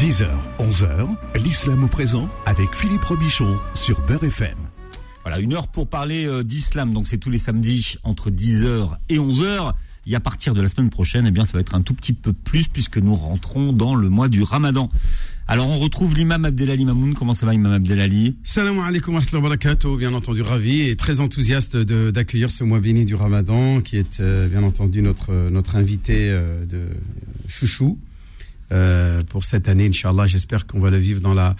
10h, 11h, l'islam au présent avec Philippe Robichon sur Beurre FM. Voilà, une heure pour parler euh, d'islam. Donc c'est tous les samedis entre 10h et 11h. Et à partir de la semaine prochaine, eh bien, ça va être un tout petit peu plus puisque nous rentrons dans le mois du Ramadan. Alors on retrouve l'imam Abdelali Mamoun. Comment ça va, imam Abdelali? Salam alaikum wa rahmatullahi wa barakatuh. Bien entendu, ravi et très enthousiaste d'accueillir ce mois béni du Ramadan, qui est euh, bien entendu notre, notre invité euh, de chouchou euh, pour cette année, Inch'Allah. J'espère qu'on va le vivre dans la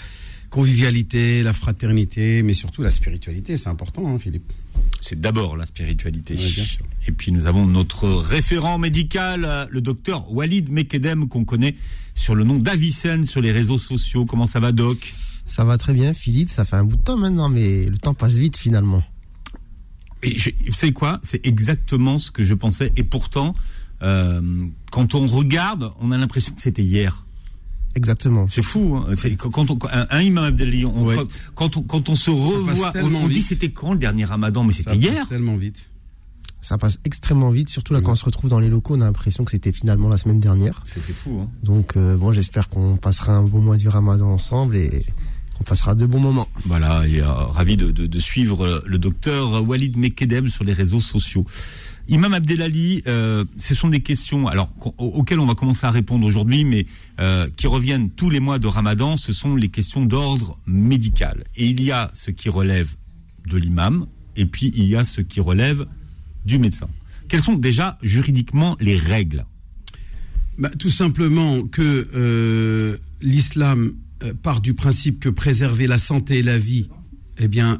convivialité, la fraternité, mais surtout la spiritualité. C'est important, hein, Philippe. C'est d'abord la spiritualité. Ouais, bien sûr. Et puis nous avons notre référent médical, euh, le docteur Walid Mekedem, qu'on connaît sur le nom d'Avicenne sur les réseaux sociaux. Comment ça va, Doc? Ça va très bien, Philippe. Ça fait un bout de temps maintenant, mais le temps passe vite finalement. Et je, vous savez quoi? C'est exactement ce que je pensais. Et pourtant, euh, quand on regarde, on a l'impression que c'était hier. Exactement. C'est fou. Hein C'est- quand on, un, un imam Abdelali, on- Ouais. quand, quand on, quand on se revoit, on, dit c'était quand le dernier Ramadan Mais Ça c'était hier. passe tellement vite. Ça passe extrêmement vite, surtout là quand on se retrouve dans les locaux, on a l'impression que c'était finalement la semaine dernière. C'est c'est fou. Hein Donc euh, bon, j'espère qu'on passera un bon mois du Ramadan ensemble et qu'on passera de bons moments. Voilà, et euh, ravi de, de, de suivre le docteur Walid Mekedem sur les réseaux sociaux. Imam Abdelali, euh, ce sont des questions auxquelles on va commencer à répondre aujourd'hui, mais euh, qui reviennent tous les mois de Ramadan. Ce sont les questions d'ordre médical. Et il y a ce qui relève de l'imam, et puis il y a ce qui relève du médecin. Quelles sont déjà juridiquement les règles? Bah, tout simplement que euh, l'islam part du principe que préserver la santé et la vie, eh bien,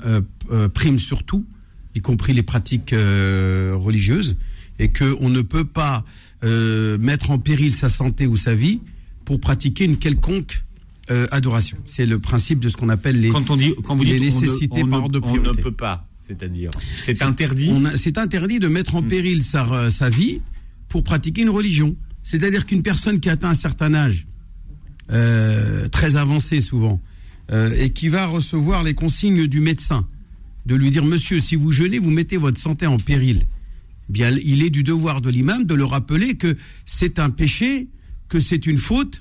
prime sur tout, y compris les pratiques euh, religieuses, et que on ne peut pas euh, mettre en péril sa santé ou sa vie pour pratiquer une quelconque euh, adoration. C'est le principe de ce qu'on appelle les. Quand on dit, quand vous les dites on ne- nécessités on par ordre de on ne priorité. peut pas, c'est-à-dire, c'est interdit. C'est interdit de mettre en péril sa, sa vie pour pratiquer une religion. C'est-à-dire qu'une personne qui atteint un certain âge, très avancé souvent, et qui va recevoir les consignes du médecin, de lui dire Monsieur, si vous jeûnez, vous mettez votre santé en péril. Eh Bien, il est du devoir de l'imam de le rappeler que c'est un péché, que c'est une faute,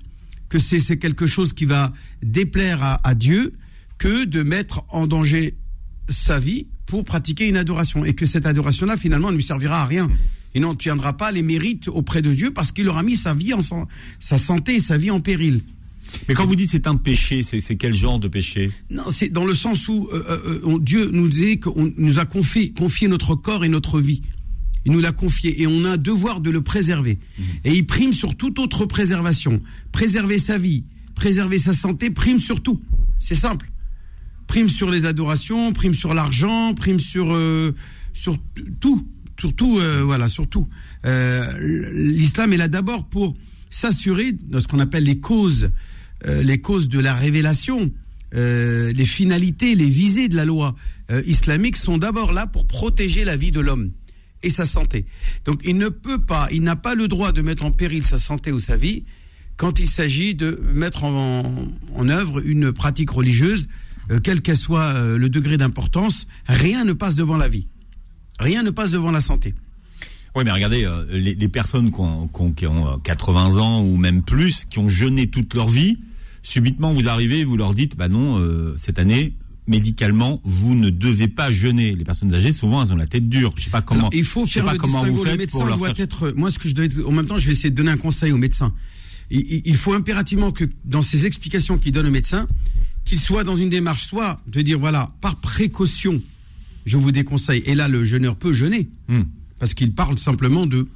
que c'est quelque chose qui va déplaire à, Dieu, que de mettre en danger sa vie pour pratiquer une adoration et que cette adoration-là finalement ne lui servira à rien. Il n'obtiendra pas les mérites auprès de Dieu parce qu'il aura mis sa vie en sa santé et sa vie en péril. Mais quand vous dites c'est un péché, c'est quel genre de péché? Non, c'est dans le sens où euh, euh, Dieu nous dit qu'on nous a confié, confié notre corps et notre vie. Il nous l'a confié et on a un devoir de le préserver. Et il prime sur toute autre préservation. Préserver sa vie, préserver sa santé, prime sur tout. C'est simple. Prime sur les adorations, prime sur l'argent, prime sur euh, sur tout, surtout euh, voilà, surtout. L'islam est là d'abord pour s'assurer de ce qu'on appelle les causes, euh, les causes de la révélation, euh, les finalités, les visées de la loi euh, islamique sont d'abord là pour protéger la vie de l'homme et sa santé. Donc il ne peut pas, il n'a pas le droit de mettre en péril sa santé ou sa vie quand il s'agit de mettre en, œuvre une pratique religieuse, quel qu'elle soit le degré d'importance, rien ne passe devant la vie. Rien ne passe devant la santé. Oui, mais regardez, les, personnes qui ont, qui ont- qui ont, euh, 80 ans ou même plus, qui ont jeûné toute leur vie, subitement vous arrivez vous leur dites, bah non, euh, cette année, médicalement, vous ne devez pas jeûner. Les personnes âgées, souvent, elles ont la tête dure. Je sais pas comment. Alors, il faut je sais faire pas le comment vous Le faites médecin pour leur doit faire. être. Moi, ce que je dois être. En même temps, je vais essayer de donner un conseil au médecin. Il, faut impérativement que dans ces explications qu'il donne au médecin, qu'il soit dans une démarche soit de dire voilà, par précaution, je vous déconseille. Et là, le jeûneur peut jeûner Hmm. parce qu'il parle simplement de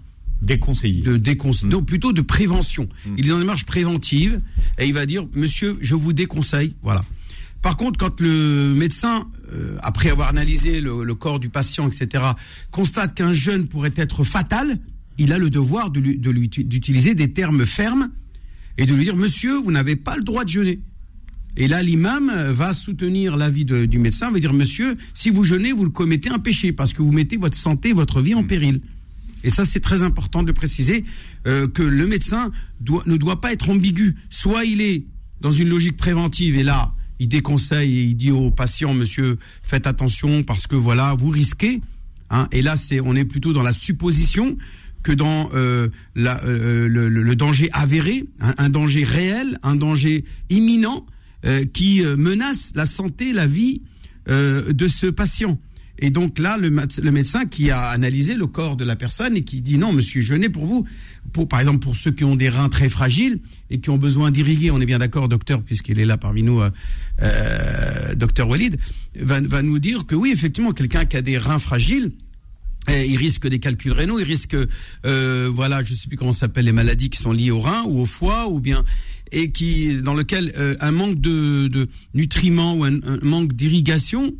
Déconseillé. de déconse- Mm. non, plutôt de prévention. Il est dans une démarche préventive et il va dire Monsieur, je vous déconseille. Voilà. Par contre, quand le médecin, euh, après avoir analysé le, le corps du patient, etc., constate qu'un jeûne pourrait être fatal, il a le devoir de lui- de lui- d'utiliser des termes fermes et de lui dire Monsieur, vous n'avez pas le droit de jeûner. Et là, l'imam va soutenir l'avis du médecin, va dire Monsieur, si vous jeûnez, vous le commettez un péché parce que vous mettez votre santé, votre vie en péril. Et ça, c'est très important de préciser euh, que le médecin ne doit pas être ambigu. Soit il est dans une logique préventive et là, il déconseille et il dit au patient, monsieur, faites attention parce que voilà, vous risquez. hein. et là, c'est, on est plutôt dans la supposition que dans euh, euh, le, danger avéré, un, un danger réel, un danger imminent qui menace la santé, la vie de ce patient. Et donc là, le, médecin qui a analysé le corps de la personne et qui dit non, monsieur, jeûnez pour vous. Pour, par exemple, pour ceux qui ont des reins très fragiles et qui ont besoin d'irriguer, on est bien d'accord, docteur, puisqu'il est là parmi nous, euh, euh, docteur Walid, va, va nous dire que oui, effectivement, quelqu'un qui a des reins fragiles, eh, il risque des calculs rénaux, il risque, euh, voilà, je sais plus comment s'appelle les maladies qui sont liées au rein ou au foie ou bien et qui dans lequel un manque de, nutriments ou un, manque d'irrigation,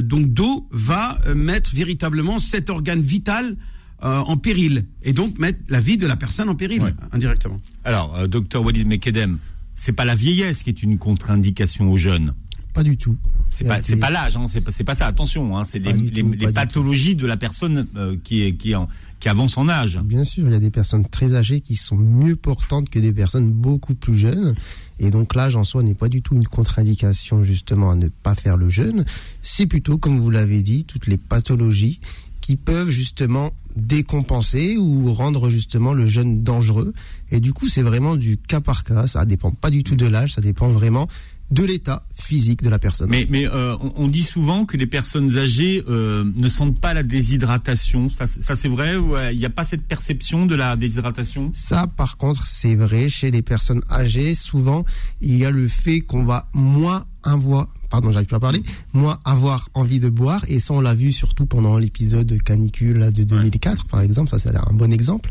donc d'eau, va euh, mettre véritablement cet organe vital euh, en péril et donc mettre la vie de la personne en péril Ouais. indirectement. Alors, euh, docteur Walid Mekedem, c'est pas la vieillesse qui est une contre-indication aux jeunes. Pas du tout. C'est pas, pas l'âge, hein, c'est pas, ça. Attention, hein, c'est les, pathologies de la personne euh, qui est, qui, est en- en âge. Bien sûr, il y a des personnes très âgées qui sont mieux portantes que des personnes beaucoup plus jeunes. Et donc l'âge en soi n'est pas du tout une contre-indication justement à ne pas faire le jeûne. C'est plutôt, comme vous l'avez dit, toutes les pathologies qui peuvent justement décompenser ou rendre justement le jeûne dangereux. Et du coup, c'est vraiment du cas par cas. Ça dépend pas du tout de l'âge, ça dépend vraiment de l'état physique de la personne. Mais, mais euh, on, dit souvent que les personnes âgées euh, ne sentent pas la déshydratation. Ça, c'est- ça c'est vrai euh, Il n'y a pas cette perception de la déshydratation? Ça, par contre, c'est vrai. Chez les personnes âgées, souvent, il y a le fait qu'on va moins avoir, pardon, j'arrive pas à parler, moins avoir envie de boire. Et ça, on l'a vu surtout pendant l'épisode canicule de 2004, par exemple. Ça, c'est un bon exemple.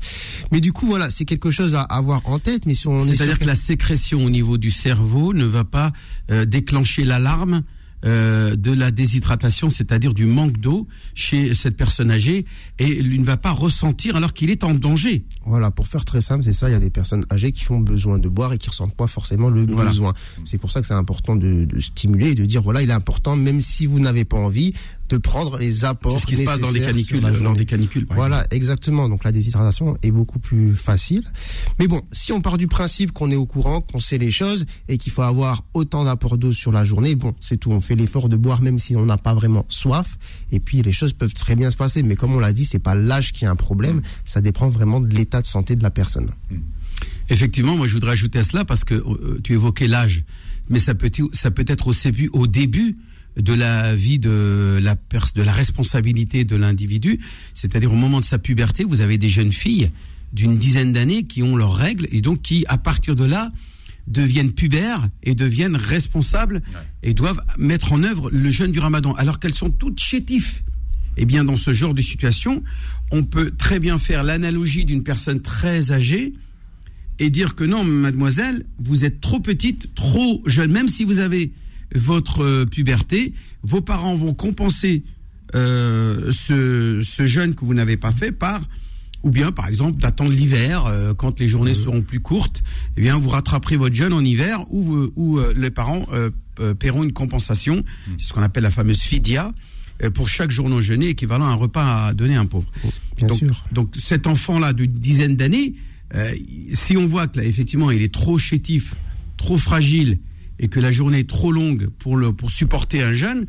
Mais du coup, voilà, c'est quelque chose à avoir en tête. Mais si on est C'est-à-dire sur que la sécrétion au niveau du cerveau ne va pas euh, déclencher l'alarme euh, de la déshydratation, c'est-à-dire du manque d'eau chez cette personne âgée, et il ne va pas ressentir alors qu'il est en danger. Voilà, pour faire très simple, c'est ça. Il y a des personnes âgées qui ont besoin de boire et qui ressentent pas forcément le Voilà. besoin. C'est pour ça que c'est important de, de stimuler et de dire voilà, il est important, même si vous n'avez pas envie, de prendre les apports. C'est ce qui se passe dans les canicules, dans des canicules, par Voilà, exactement. Donc la déshydratation est beaucoup plus facile. Mais bon, si on part du principe qu'on est au courant, qu'on sait les choses et qu'il faut avoir autant d'apports d'eau sur la journée, bon, c'est tout. On fait l'effort de boire même si on n'a pas vraiment soif. Et puis les choses peuvent très bien se passer. Mais comme on l'a dit, c'est pas l'âge qui est un problème. Ça dépend vraiment de l'état de santé de la personne. Effectivement, moi je voudrais ajouter à cela parce que euh, tu évoquais l'âge, mais ça peut ça peut être aussi au début de la vie de la de la responsabilité de l'individu, c'est-à-dire au moment de sa puberté, vous avez des jeunes filles d'une dizaine d'années qui ont leurs règles et donc qui à partir de là deviennent pubères et deviennent responsables et doivent mettre en œuvre le jeûne du Ramadan. Alors qu'elles sont toutes chétifs. Eh bien, dans ce genre de situation, on peut très bien faire l'analogie d'une personne très âgée et dire que non, mademoiselle, vous êtes trop petite, trop jeune, même si vous avez votre euh, puberté, vos parents vont compenser euh, ce, ce jeûne que vous n'avez pas fait par, ou bien par exemple d'attendre l'hiver, euh, quand les journées seront plus courtes, eh bien vous rattraperez votre jeûne en hiver, ou, euh, les parents euh, paieront une compensation, c'est ce qu'on appelle la fameuse fidia, pour chaque jour non jeûné, équivalent à un repas à donner à un pauvre. Bien donc, sûr. donc cet enfant-là d'une dizaine d'années, si on voit que là, effectivement, il est trop chétif, trop fragile, et que la journée est trop longue pour, le, pour supporter un jeune,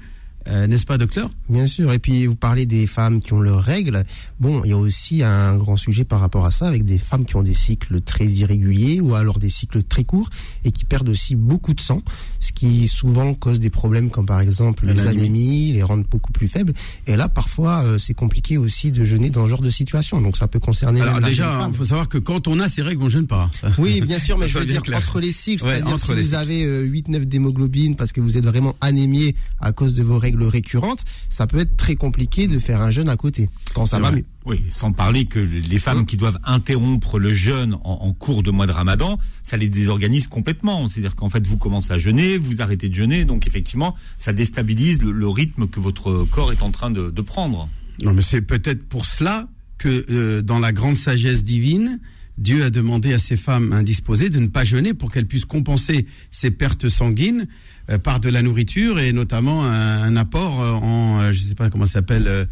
euh, n'est-ce pas, docteur? Bien sûr. Et puis, vous parlez des femmes qui ont leurs règles. Bon, il y a aussi un grand sujet par rapport à ça avec des femmes qui ont des cycles très irréguliers ou alors des cycles très courts et qui perdent aussi beaucoup de sang, ce qui souvent cause des problèmes comme par exemple les anémies, les rendre beaucoup plus faibles. Et là, parfois, euh, c'est compliqué aussi de jeûner dans ce genre de situation. Donc, ça peut concerner Alors la déjà, il faut savoir que quand on a ces règles, on jeûne pas. ça. Oui, bien sûr, mais je veux dire clair. entre les cycles, Ouais, c'est-à-dire si vous cycles. avez euh, 8-9 d'hémoglobine parce que vous êtes vraiment anémié à cause de vos règles récurrentes, ça peut être très compliqué de faire un jeûne à côté quand ça va mieux. Oui, sans parler que les femmes qui doivent interrompre le jeûne en, en cours de mois de Ramadan, ça les désorganise complètement. C'est-à-dire qu'en fait, vous commencez à jeûner, vous arrêtez de jeûner, donc effectivement, ça déstabilise le, le rythme que votre corps est en train de, de prendre. Non, mais c'est peut-être pour cela que euh, dans la grande sagesse divine, Dieu a demandé à ces femmes indisposées de ne pas jeûner pour qu'elles puissent compenser ces pertes sanguines par de la nourriture et notamment un, apport euh, en, euh, je sais pas comment ça s'appelle,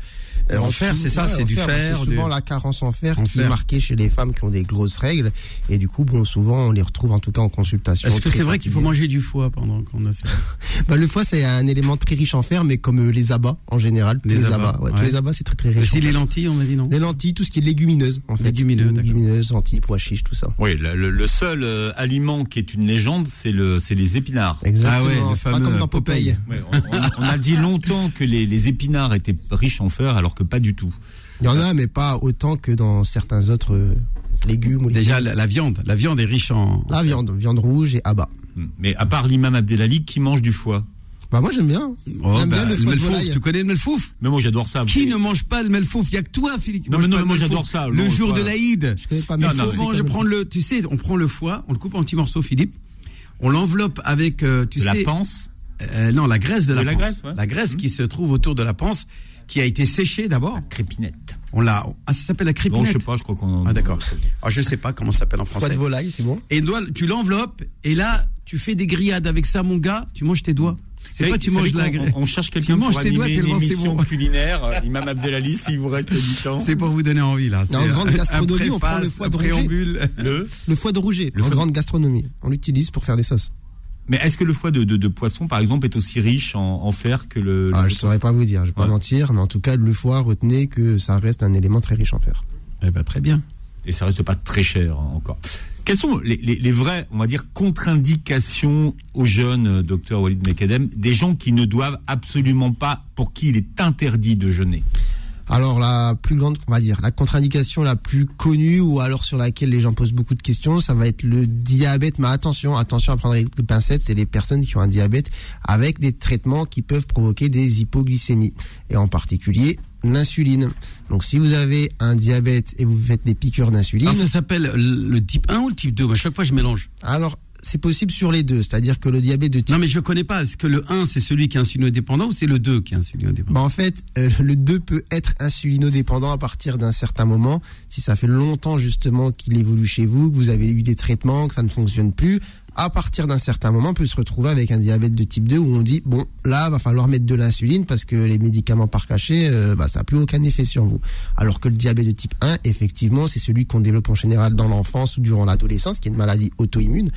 euh, en fer, c'est ça, Ouais, c'est du fer, fer. C'est souvent du- la carence en fer En qui est marquée chez les femmes qui ont des grosses règles. Et du coup, bon, souvent, on les retrouve en tout cas en consultation. Est-ce que c'est vrai qu'il faut manger du foie pendant qu'on a ça Bah, Le foie, c'est un élément très riche en fer, mais comme euh, les abats en général. tous Les les, abats, abats. ouais, ouais. Tous les abats, c'est très très riche. en Si les lentilles, on m'a dit non. Les lentilles, tout ce qui est légumineuse, en fait. Légumineux, d'accord. Légumineuses, lentilles, pois chiches, tout ça. Oui, le, seul euh, aliment qui est une légende, c'est le, c'est les épinards. Exactement. Ah le c'est pas comme dans Popeye. On, a dit longtemps que les, les épinards étaient riches en fer, alors que pas du tout. Il y en a, mais pas autant que dans certains autres euh, légumes. ou Déjà, la, la viande. La viande est riche en. La viande, viande rouge et abats. Mais à part l'imam Abdelali, qui mange du foie Bah moi j'aime bien. Oh, J'aime bah, bien le foie de melfouf. volaille. Tu connais le melfouf? Mais moi j'adore ça. Qui ne mange pas le melfouf? Il y a que toi, Philippe. Non, mais non, mais moi, le j'adore ça, Le non, jour pas- de l'Aïd. Je connais pas Il mais Non, faut comme- prendre le, tu sais, on prend le foie, on le coupe en petits morceaux, Philippe. On l'enveloppe avec, euh, tu de la sais, panse? euh, non, la graisse de De la, la panse. graisse, ouais. La graisse qui se trouve autour de la panse, qui a été séchée d'abord. crépinette. On l'a, ah, ça s'appelle la Bon, crépinette. je sais pas, je crois qu'on. Ah, d'accord. Ah, je sais pas comment ça s'appelle en Foie français. de volaille, c'est bon? Et doigt, tu l'enveloppes et là, tu fais des grillades avec ça, mon gars. Tu manges tes doigts. C'est pas tu manges de la. On, on cherche quelqu'un manges pour tes doigts animer une tellement c'est émission bon. culinaire. Euh, Imam Abdelali, s'il vous reste du temps. C'est pour vous donner envie là. En grande gastronomie, on prend le foie de rouget. préambule. Le. Le foie de rouget, Le en foie de- grande gastronomie. On l'utilise pour faire des sauces. Mais est-ce que le foie de, de, de poisson, par exemple, est aussi riche en, en fer que le. Ah, le- je saurais pas vous dire, je vais pas mentir, mais en tout cas, le foie, retenez que ça reste un élément très riche en fer. Eh ben, très bien. Et ça reste pas très cher hein, encore. Quelles sont les, les, les vraies, on va dire, contre-indications aux jeunes, euh, docteur Walid Mekadem, des gens qui ne doivent absolument pas, pour qui il est interdit de jeûner? Alors la plus grande, on va dire, la contre-indication la plus connue ou alors sur laquelle les gens posent beaucoup de questions, ça va être le diabète. Mais attention, attention à prendre avec des pincettes, c'est les personnes qui ont un diabète avec des traitements qui peuvent provoquer des hypoglycémies et en particulier l'insuline. Donc si vous avez un diabète et vous faites des piqûres d'insuline, ça s'appelle le type 1 ou le type 2 À chaque fois, je mélange. alors c'est possible sur les deux, c'est-à-dire que le diabète de type Non, mais je connais pas. Est-ce que le 1, c'est celui qui est insulinodépendant ou c'est le 2 qui est insulinodépendant Bah en fait, euh, le 2 peut être insulinodépendant à partir d'un certain moment. Si ça fait longtemps justement qu'il évolue chez vous, que vous avez eu des traitements, que ça ne fonctionne plus, à partir d'un certain moment, on peut se retrouver avec un diabète de type 2 où on dit, bon, là, va falloir mettre de l'insuline parce que les médicaments par cachet, euh, bah, ça n'a plus aucun effet sur vous. Alors que le diabète de type 1, effectivement, c'est celui qu'on développe en général dans l'enfance ou durant l'adolescence, qui est une maladie auto-immune,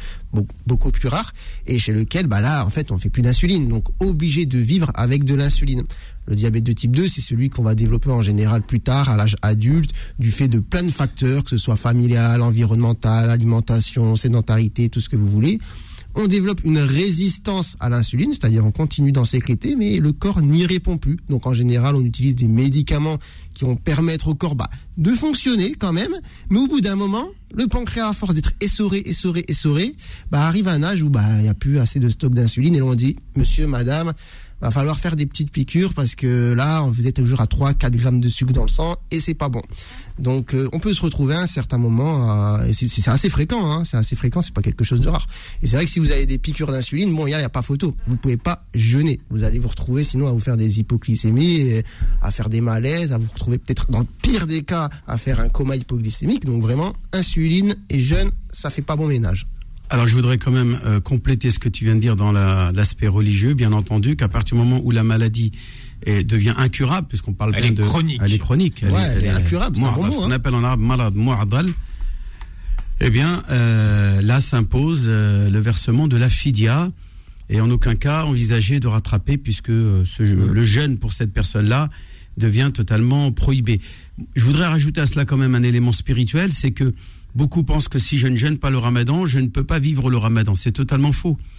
beaucoup, plus rare, et chez lequel, bah là, en fait, on fait plus d'insuline. Donc, obligé de vivre avec de l'insuline. Le diabète de type 2, c'est celui qu'on va développer en général plus tard, à l'âge adulte, du fait de plein de facteurs, que ce soit familial, environnemental, alimentation, sédentarité, tout ce que vous voulez. On développe une résistance à l'insuline, c'est-à-dire on continue d'en sécréter, mais le corps n'y répond plus. Donc en général, on utilise des médicaments qui vont permettre au corps bah, de fonctionner quand même, mais au bout d'un moment, le pancréas, à force d'être essoré, essoré, essoré, bah, arrive à un âge où bah, il n'y a plus assez de stock d'insuline, et là on dit, monsieur, madame, va falloir faire des petites piqûres parce que là, vous êtes toujours à 3-4 grammes de sucre dans le sang et c'est pas bon. Donc, euh, on peut se retrouver à un certain moment, à- c'est assez fréquent, hein, c'est assez fréquent, c'est pas quelque chose de rare. Et c'est vrai que si vous avez des piqûres d'insuline, bon, il n'y a, pas photo. Vous pouvez pas jeûner. Vous allez vous retrouver sinon à vous faire des hypoglycémies, à faire des malaises, à vous retrouver peut-être dans le pire des cas à faire un coma hypoglycémique. Donc vraiment, insuline et jeûne, ça fait pas bon ménage. Alors, je voudrais quand même euh, compléter ce que tu viens de dire dans la- l'aspect religieux, bien entendu, qu'à partir du moment où la maladie est- devient incurable, puisqu'on parle Elle bien est de chronique. elle est chronique, Ouais, elle est incurable, c'est un mu'adal, bon mot, ce qu'on hein. appelle en arabe malade mu'adal. Eh bien, euh, là s'impose euh, le versement de la fidia, et en aucun cas envisager de rattraper, puisque euh, ce, le jeûne pour cette personne-là devient totalement prohibé. Je voudrais rajouter à cela quand même un élément spirituel, c'est que beaucoup pensent que si je ne jeûne pas le ramadan, je ne peux pas vivre le ramadan. C'est totalement faux. Euh,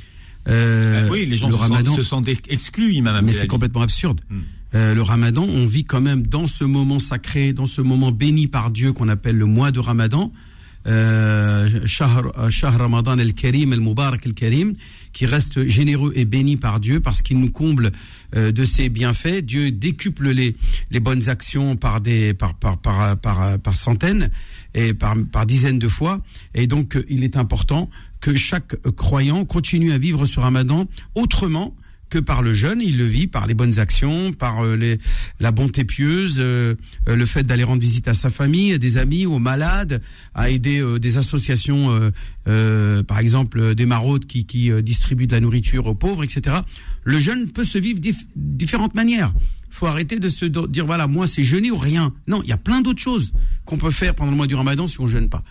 Euh, Oui, les gens le se, ramadan, sentent, se exclus, Imam mais c'est complètement absurde. Hmm. Euh, le ramadan, on vit quand même dans ce moment sacré, dans ce moment béni par Dieu qu'on appelle le mois de ramadan. Euh, Shahr Ramadan el-Karim, el-Mubarak el-Karim, qui reste généreux et béni par Dieu parce qu'il nous comble euh, de ses bienfaits. Dieu décuple les, les bonnes actions par, des, par, par, par, par, centaines et par, par dizaines de fois. Et donc, il est important que chaque croyant continue à vivre ce ramadan autrement que par le jeûne, il le vit par les bonnes actions, par euh, la bonté pieuse, euh, euh, le fait d'aller rendre visite à sa famille, à des amis, aux malades, à aider des associations, par exemple des maraudes qui, distribuent de la nourriture aux pauvres, etc. Le jeûne peut se vivre dif- différentes manières. Faut arrêter de se dire voilà moi c'est jeûner ou rien. Non, il y a plein d'autres choses qu'on peut faire pendant le mois du Ramadan si on jeûne pas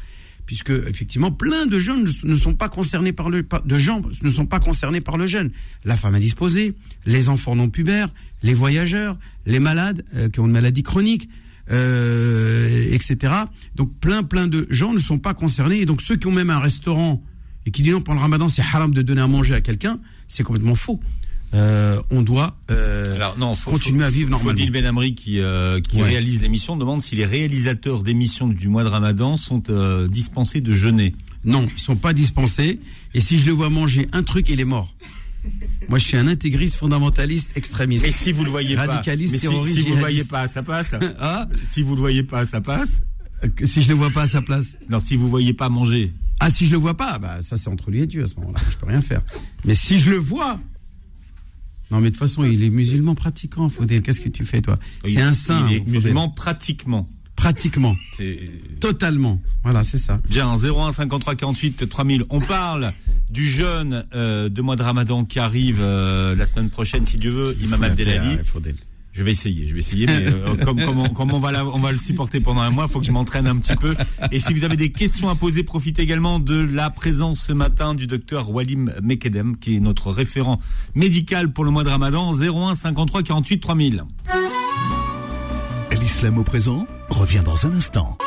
puisque effectivement plein de jeunes ne- sont pas concernés par le de gens ne sont pas concernés par le jeûne. La femme indisposée, les enfants non pubères, les voyageurs, les malades euh, qui ont une maladie chronique, euh, etc. Donc plein plein de gens ne sont pas concernés et donc ceux qui ont même un restaurant et qui disent non pendant le Ramadan c'est haram de donner à manger à quelqu'un, c'est complètement faux. Euh, on doit euh, Alors non, faut, continuer faut- à vivre normalement. Faudil Ben Amri qui, euh, qui Ouais. réalise l'émission demande si les réalisateurs d'émissions du mois de Ramadan sont dispensés de jeûner. Non, ils sont pas dispensés. Et si je le vois manger un truc, il est mort. Moi, je suis un intégriste, fondamentaliste, extrémiste. Mais si vous le voyez Radicaliste, pas, si, terroriste, si vous le voyez pas, ça passe. Ah, si vous le voyez pas, ça passe. si je le vois pas à sa place. Non, si vous voyez pas manger. Ah, si je le vois pas, bah ça c'est entre lui et Dieu à ce moment-là. Je peux rien faire. Mais si je le vois. Non, mais de toute façon, il est musulman pratiquant, Faudel. Qu'est-ce que tu fais, toi C'est un saint. Il est musulman pratiquement. Pratiquement. Totalement. Voilà, c'est ça. Bien, 01 53 48 3000. On parle du jeûne euh, de mois de Ramadan qui arrive euh, la semaine prochaine, si Dieu veut. Imam Abdelali. Je vais essayer, je vais essayer, mais euh, comme, comme, on, comme on va la- on va le supporter pendant un mois, il faut que je m'entraîne un petit peu. Et si vous avez des questions à poser, profitez également de la présence ce matin du docteur Walim Mekedem, qui est notre référent médical pour le mois de Ramadan, 01 53 48 3000. L'islam au présent revient dans un instant.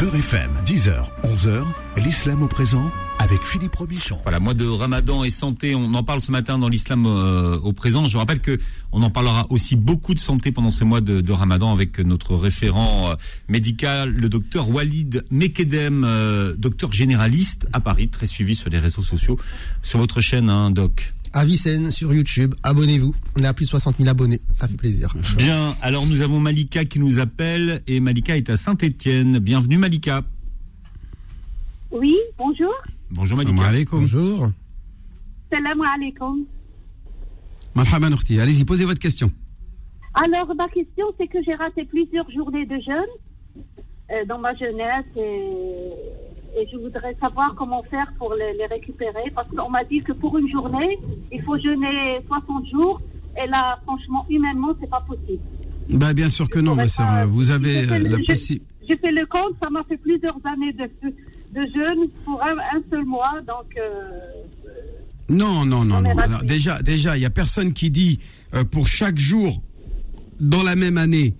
Beurre FM, 10h, 11h, l'islam au présent avec Philippe Robichon. Voilà, mois de Ramadan et santé, on en parle ce matin dans l'islam euh, au présent. Je rappelle que on en parlera aussi beaucoup de santé pendant ce mois de, Ramadan avec notre référent euh, médical, le docteur Walid Mekedem, euh, docteur généraliste à Paris, très suivi sur les réseaux sociaux, sur votre chaîne, hein, doc. Avicenne sur YouTube, abonnez-vous. On est à plus de 60 000 abonnés, ça fait plaisir. Bien, alors nous avons Malika qui nous appelle et Malika est à Saint-Étienne. Bienvenue Malika. Oui, bonjour. Bonjour Malika. alaikum. Bonjour. Salam alaikum. Ukhti. Allez-y, posez votre question. Alors, ma question, c'est que j'ai raté plusieurs journées de jeûne euh, dans ma jeunesse et, et je voudrais savoir comment faire pour les, les récupérer parce qu'on m'a dit que pour une journée, il faut jeûner 60 jours et là, franchement, humainement, c'est pas possible. Bah, bien sûr que non, ma sœur. Pas- Vous avez fait euh, la possibilité. J'ai fait le compte, ça m'a fait plusieurs années de, de jeûne pour un, un seul mois, donc euh, Non, non, non, non. Alors, déjà, déjà, il y a personne qui dit euh, pour chaque jour dans la même année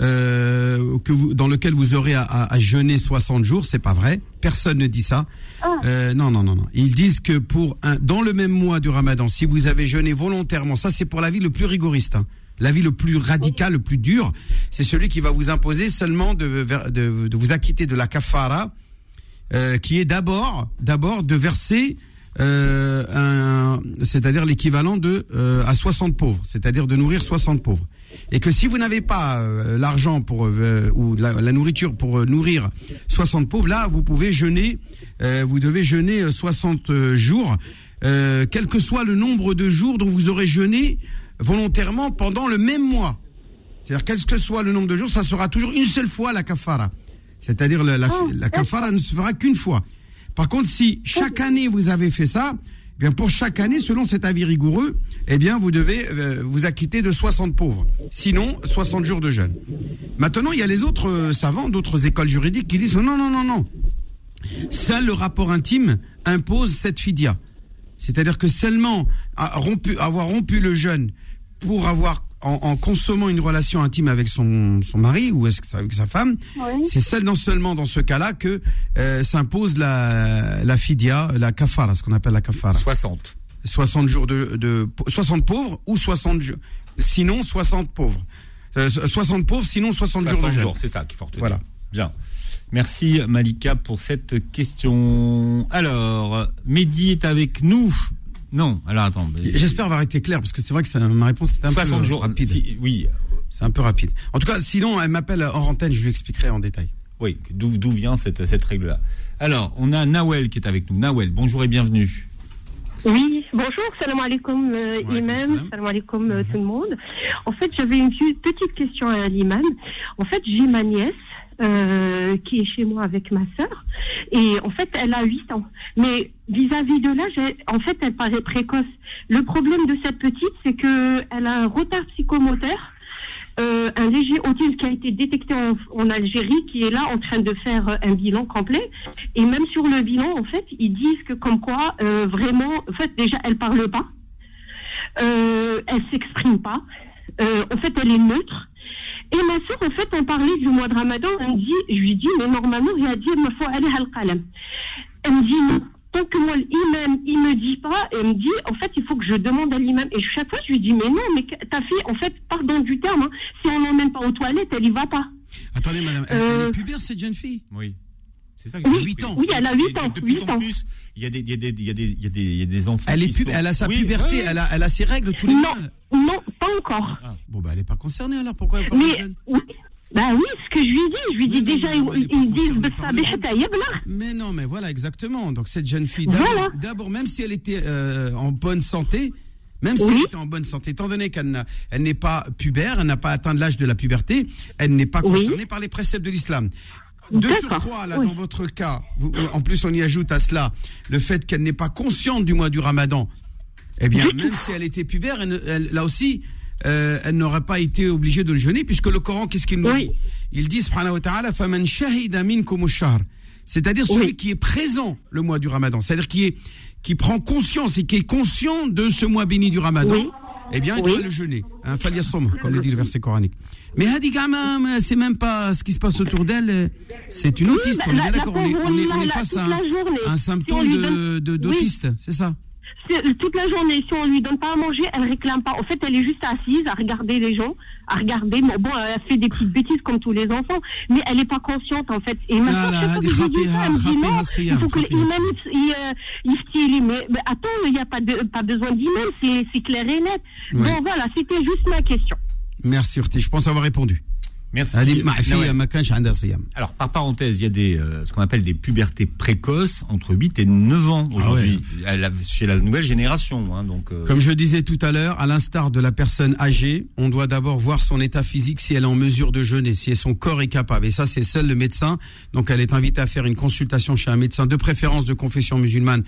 euh, que vous, dans lequel vous aurez à, à- à jeûner 60 jours. C'est pas vrai. Personne ne dit ça. Ah. Euh, non, non, non, non. Ils disent que pour un, dans le même mois du Ramadan, si vous avez jeûné volontairement, ça c'est pour la vie le plus rigoriste. hein. La vie le plus radical, le plus dur, c'est celui qui va vous imposer seulement de, de, de vous acquitter de la kafara, euh, qui est d'abord, d'abord de verser euh, c'est-à-dire l'équivalent de euh, à 60 pauvres, c'est-à-dire de nourrir 60 pauvres. Et que si vous n'avez pas euh, l'argent pour euh, ou la, la nourriture pour euh, nourrir 60 pauvres, là vous pouvez jeûner, euh, vous devez jeûner euh, 60 jours, quel que soit le nombre de jours dont vous aurez jeûné volontairement pendant le même mois. C'est-à-dire quel que soit le nombre de jours, ça sera toujours une seule fois la kafara. C'est-à-dire la, la, la kafara ne se fera qu'une fois. Par contre, si chaque année vous avez fait ça, bien pour chaque année, selon cet avis rigoureux, eh bien vous devez euh, vous acquitter de 60 pauvres. Sinon, 60 jours de jeûne. Maintenant, il y a les autres euh, savants, d'autres écoles juridiques qui disent non, non, non, non. Seul le rapport intime impose cette fidia. C'est-à-dire que seulement avoir rompu le jeûne pour avoir en, en consommant une relation intime avec son, son mari ou est-ce que ça- avec sa femme, Oui. c'est seul dans, seulement dans ce cas-là que euh, s'impose la, la fidia, la kafara, ce qu'on appelle la kafara. 60. 60 jours de, de 60 pauvres ou 60 jours, sinon 60 pauvres. Euh, 60 pauvres, sinon 60, jours de 60 jeûne. jours, c'est ça qu'il faut retenir. Voilà. Bien. Merci Malika pour cette question. Alors, Mehdi est avec nous. Non, alors attends. J'espère avoir été clair parce que c'est vrai que ça- ma réponse était un 60 peu jours. rapide. si- oui, C'est un peu rapide. En tout cas, sinon, elle m'appelle hors antenne, je lui expliquerai en détail. oui. D'où d'où vient cette, cette règle-là Alors, on a Nawel qui est avec nous. Nawel, bonjour et bienvenue. Oui, bonjour, salam alaikum euh, imam, salam. alaikum euh, tout le monde. En fait, j'avais une petite petite question à l'imam. En fait, j'ai ma nièce euh, qui est chez moi avec ma sœur et en fait, elle a 8 ans. Mais vis-à-vis de l'âge, en fait, elle paraît précoce. Le problème de cette petite, c'est que elle a un retard psychomoteur. euh, un léger autisme qui a été détecté en, Algérie, qui est là en train de faire euh, un bilan complet. Et même sur le bilan, en fait, ils disent que comme quoi, vraiment, en fait, déjà, elle parle pas, euh, elle s'exprime pas. En fait, elle est neutre. Et ma soeur, en fait, on parlait du mois de Ramadan. Elle me dit, je lui dis, mais normalement, il a dit, ma foi, elle est al-qalam. Elle me dit, non. Tant que moi, l'imam, il me dit pas, elle me dit, en fait, il faut que je demande à l'imam. Et chaque fois, je lui dis, mais non, mais ta fille, en fait, pardon du terme, hein, si on l'emmène pas aux toilettes, elle y va pas. Attendez, madame, elle, elle Euh, est pubère, cette jeune fille? Oui. C'est ça. Oui, je- huit ans. oui, elle a huit Et de- ans, De plus huit en ans. plus, il y a des, il y a des, il y a des, il y a des, il y a des enfants. elle, est qui pub- sont- elle a sa Oui, puberté, ouais, ouais. elle, a, elle a ses règles tous les Non, mois. non, pas encore. Bon, bah, elle n'est pas concernée alors, pourquoi elle parle Mais, jeune oui, bah oui, ce que je lui dis, je lui dis Mais non, déjà, non, est ils, disent, le mais non, mais voilà, exactement. Donc cette jeune fille, d'abord, Voilà. même si elle était euh, en bonne santé, même si elle était en bonne santé, étant donné qu'elle elle n'est pas pubère, elle n'a pas atteint l'âge de la puberté, elle n'est pas Oui. concernée par les préceptes de l'islam. De surcroît, là, oui. dans votre cas, vous- en plus, on y ajoute à cela le fait qu'elle n'est pas consciente du mois du ramadan. Eh bien, même si elle était pubère, elle, elle, là aussi, euh, elle n'aurait pas été obligée de le jeûner, puisque le Coran, qu'est-ce qu'il nous dit? Il dit, subhanahu wa ta'ala, faman shahida C'est-à-dire celui qui est présent le mois du ramadan, c'est-à-dire qui, est, qui prend conscience et qui est conscient de ce mois béni du ramadan, eh bien, il doit le jeûner. Un hein, comme le dit le verset coranique. Mais Hadi Gamam, c'est même pas ce qui se passe autour d'elle, c'est une autiste, on est bien d'accord, on est, on est, face à un, un symptôme d'autiste, de, de, c'est ça? Toute la journée, si on lui donne pas à manger, elle réclame pas. En fait, elle est juste assise à regarder les gens, à regarder. Bon, bon, elle fait des petites bêtises comme tous les enfants, mais elle est pas consciente en fait. Et maintenant, Ah que je lui dis ça, elle me dit non, il faut que l'imam il, euh. Mais, mais attends, il n'y a pas, de, pas besoin d'imam, c'est c'est clair et net. Ouais. Bon, voilà, c'était juste ma question. Merci Urti, je pense avoir répondu. Merci. Alors, par parenthèse, il y a des, euh, ce qu'on appelle des pubertés précoces entre 8 et 9 ans ah aujourd'hui, chez la nouvelle génération. Hein, euh. Comme je disais tout à l'heure, à l'instar de la personne âgée, on doit d'abord voir son état physique si elle est en mesure de jeûner, si son corps est capable. Et ça, c'est seul le médecin. Donc, elle est invitée à faire une consultation chez un médecin, de préférence de confession musulmane.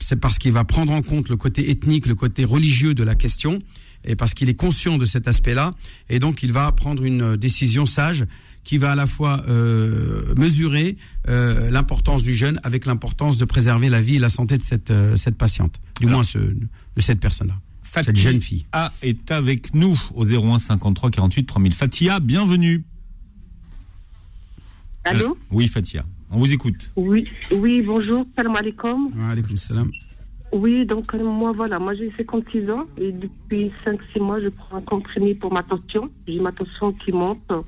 C'est parce qu'il va prendre en compte le côté ethnique, le côté religieux de la question et parce qu'il est conscient de cet aspect-là. Et donc, il va prendre une euh, décision sage qui va à la fois euh, mesurer euh, l'importance du jeûne avec l'importance de préserver la vie et la santé de cette, euh, cette patiente, du moins ce, de cette personne-là. Cette jeune fille. A est avec nous au 01 53 48 3000. Fatia, bienvenue. Allô Euh, Oui, Fatia. On vous écoute. Oui, oui, bonjour, salam alaikum. Wa alaykoum salam. Oui, donc euh, moi, voilà, moi j'ai 56 ans et depuis 5-6 mois, je prends un comprimé pour ma tension. J'ai ma tension qui monte euh,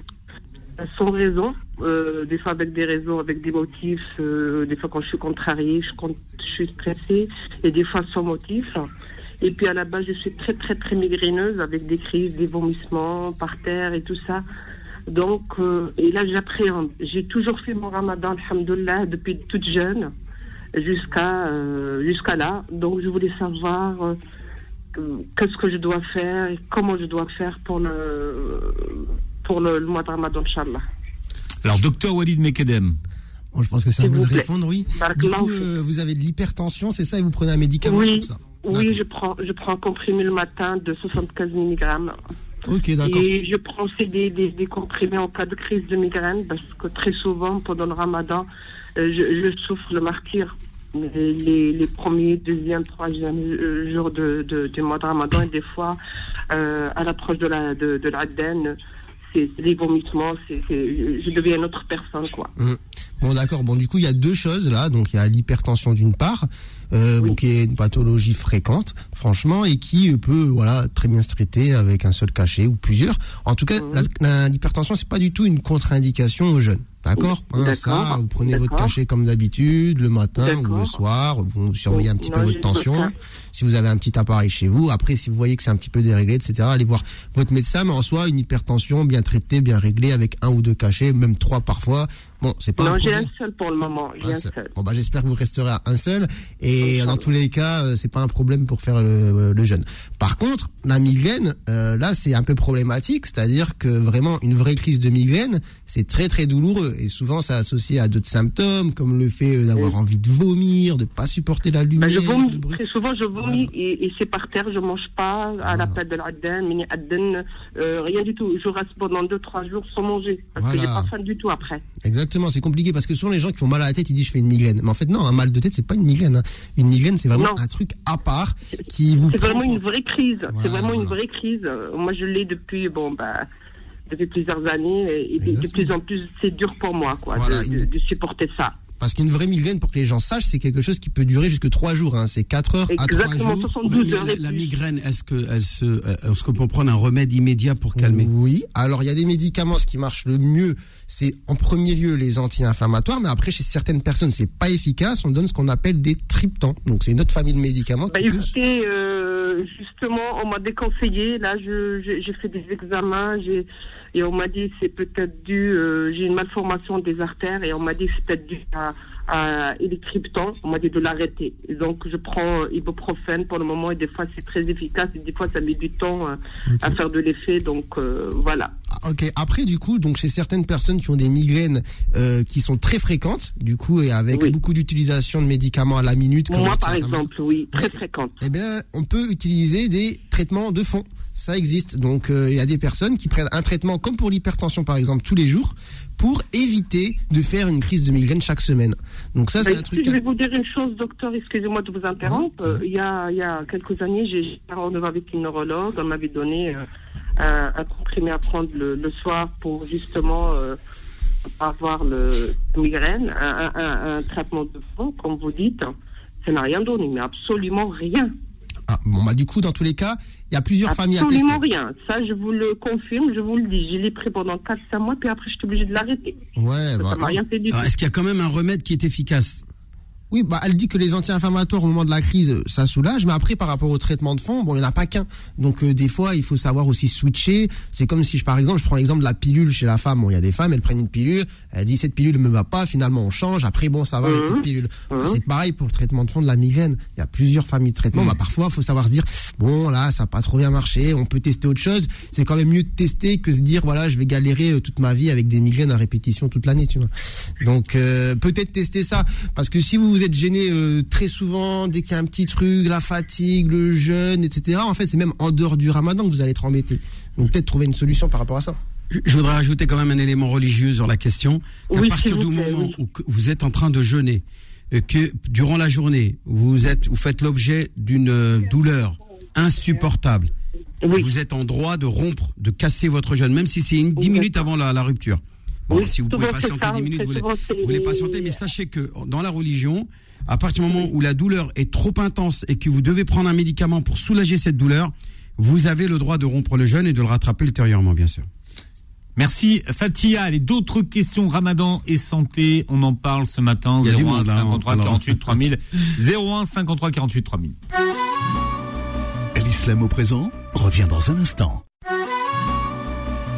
sans raison, euh, des fois avec des raisons, avec des motifs, des fois quand je suis contrariée, je, suis stressée et des fois sans motif. Et puis à la base, je suis très très très migraineuse avec des crises, des vomissements par terre et tout ça. Donc, et là j'appréhende. J'ai toujours fait mon ramadan, alhamdoulilah, depuis toute jeune jusqu'à euh, jusqu'à là. Donc je voulais savoir euh, qu'est-ce que je dois faire et comment je dois faire pour le pour le, le mois de Ramadan, Inch'Allah. Alors, docteur Walid Mekedem. Bon, je pense que c'est à S'il vous de répondre, oui. Du coup, euh, vous avez de l'hypertension, c'est ça, et vous prenez un médicament Oui, ça oui, je prends je prends un comprimé le matin de 75 mg Ok, d'accord. et je prends aussi des, des, des comprimés en cas de crise de migraine parce que très souvent pendant le Ramadan je, je souffre le martyr les, premiers, deuxième, troisième euh, jours de, de, du mois de Ramadan et des fois euh, à l'approche de la de, de l'Aden, c'est les vomissements, c'est je deviens une autre personne quoi. Bon, d'accord. Bon, du coup, il y a deux choses là. Donc, il y a l'hypertension d'une part, euh, Oui. bon, qui est une pathologie fréquente, franchement, et qui peut, voilà, très bien se traiter avec un seul cachet ou plusieurs. En tout cas, la- l'hypertension, c'est pas du tout une contre-indication aux jeunes. D'accord Oui, Hein, Ça, vous prenez votre cachet comme d'habitude, le matin ou le soir. Vous surveillez un petit Non, peu votre tension. ça. Si vous avez un petit appareil chez vous, après, si vous voyez que c'est un petit peu déréglé, etc., allez voir votre médecin. Mais en soi, une hypertension bien traitée, bien réglée, avec un ou deux cachets, même trois parfois, Bon, c'est pas Non, j'ai un seul pour le moment. J'ai Un un seul. seul. Bon bah j'espère que vous resterez à un seul et dans tous les cas euh, c'est pas un problème pour faire le, le jeûne. Par contre la migraine euh, là c'est un peu problématique, c'est-à-dire que vraiment une vraie crise de migraine c'est très très douloureux et souvent c'est associé à d'autres symptômes comme le fait euh, d'avoir Oui. envie de vomir, de pas supporter la lumière. Ben, je vomis. bruit. Très souvent, je vomis et, et c'est par terre. Je mange pas à Voilà. l'appel de l'Adden, mini Adden, euh, rien du tout. Je reste pendant deux, trois jours sans manger parce que j'ai Voilà. pas faim du tout après. Exactement, c'est compliqué parce que souvent les gens qui ont mal à la tête ils disent je fais une migraine. Mais en fait non, un mal de tête c'est pas une migraine. hein. Une migraine c'est vraiment Non. un truc à part qui vous C'est prend- vraiment une vraie crise. Voilà, c'est vraiment une vraie crise. Moi, je l'ai depuis, bon, bah, depuis plusieurs années et, et de- Exactement. plus en plus, c'est dur pour moi, quoi, Voilà, de, une- de- de supporter ça. Parce qu'une vraie migraine, pour que les gens sachent, c'est quelque chose qui peut durer jusque trois jours. Hein. C'est 4 heures à 3 Exactement, jours. 72 Mais heures la, migraine, est-ce que elle se, euh, est-ce qu'on peut prendre un remède immédiat pour calmer? Oui. Alors, il y a des médicaments, ce qui marche le mieux, c'est en premier lieu les anti-inflammatoires, mais après, chez certaines personnes, c'est pas efficace. On donne ce qu'on appelle des triptans. Donc, c'est une autre famille de médicaments Bah, qui peut- écoutez, euh, justement, on m'a déconseillé. Là, je- je- j'ai fait des examens, j'ai et on m'a dit c'est peut-être dû, euh, j'ai une malformation des artères et on m'a dit c'est peut-être dû à, à. On m'a dit de l'arrêter. Donc, je prends euh, ibuprofène pour le moment et des fois c'est très efficace et des fois ça met du temps euh, à faire de l'effet. Donc euh, voilà. Ah, Ok. Après, du coup, donc chez certaines personnes qui ont des migraines qui sont très fréquentes, du coup, et avec Oui. beaucoup d'utilisation de médicaments à la minute, comme Moi, par exemple, oui, très fréquente. eh bien, on peut utiliser des traitements de fond. Ça existe. Donc, euh, il y a des personnes qui prennent un traitement comme pour l'hypertension, par exemple, tous les jours, pour éviter de faire une crise de migraine chaque semaine. Donc ça, Bah, c'est un truc. je vais vous dire une chose, docteur, excusez-moi de vous interrompre. Il, y a, il y a quelques années, j'ai rendez-vous avec une neurologue. On m'avait donné euh, un, un comprimé à prendre le, le soir pour justement euh, avoir le migraine, un- un traitement de fond, comme vous dites. Ça n'a rien donné, mais absolument rien. Ah, bon, bah, du coup, dans tous les cas, il y a plusieurs familles à tester. Absolument rien. Ça, je vous le confirme, je vous le dis. Je l'ai pris pendant 4-5 mois, puis après, je suis obligée de l'arrêter. Ouais, Ça bah, m'a rien fait du tout. Alors, Est-ce qu'il y a quand même un remède qui est efficace? Oui, bah, elle dit que les anti-inflammatoires au moment de la crise, euh, ça soulage, mais après, par rapport au traitement de fond, bon, il n'y en a pas qu'un. Donc, euh, des fois, il faut savoir aussi switcher. C'est comme si, je, par exemple, je prends l'exemple de la pilule chez la femme. Bon, il y a des femmes, elles prennent une pilule, elle dit cette pilule ne me va pas, finalement, on change. Après, bon, ça va avec Mhm. cette pilule. Bah, Mhm. c'est pareil pour le traitement de fond de la migraine. Il y a plusieurs familles de traitements. Bah, parfois, il faut savoir se dire, bon, là, ça n'a pas trop bien marché, on peut tester autre chose. C'est quand même mieux de tester que se dire, voilà, je vais galérer euh, toute ma vie avec des migraines à répétition toute l'année, tu vois. Donc, euh, peut-être tester ça. Parce que si vous vous êtes gêné euh, très souvent, dès qu'il y a un petit truc, la fatigue, le jeûne, etc., en fait, c'est même en dehors du ramadan que vous allez être embêté. Donc, peut-être trouver une solution par rapport à ça. je, voudrais rajouter quand même un élément religieux sur la question. Oui, partir du moment oui. où vous êtes en train de jeûner, euh, que durant la journée, vous êtes, vous faites l'objet d'une euh, douleur insupportable, Oui. vous êtes en droit de rompre, de casser votre jeûne, même si c'est une 10 Exactement. minutes avant la, la rupture. Bon, Oui, si vous pouvez patienter ça, 10 minutes, vous voulez, vous patienter, mais sachez que dans la religion, à partir du moment où la douleur est trop intense et que vous devez prendre un médicament pour soulager cette douleur, vous avez le droit de rompre le jeûne et de le rattraper ultérieurement, bien sûr. Merci Fatia. Allez, d'autres questions Ramadan et santé, on en parle ce matin. Il y a du 01 monde, là, 53 alors. 48 3000. 01 53 48 3000. L'islam au présent revient dans un instant.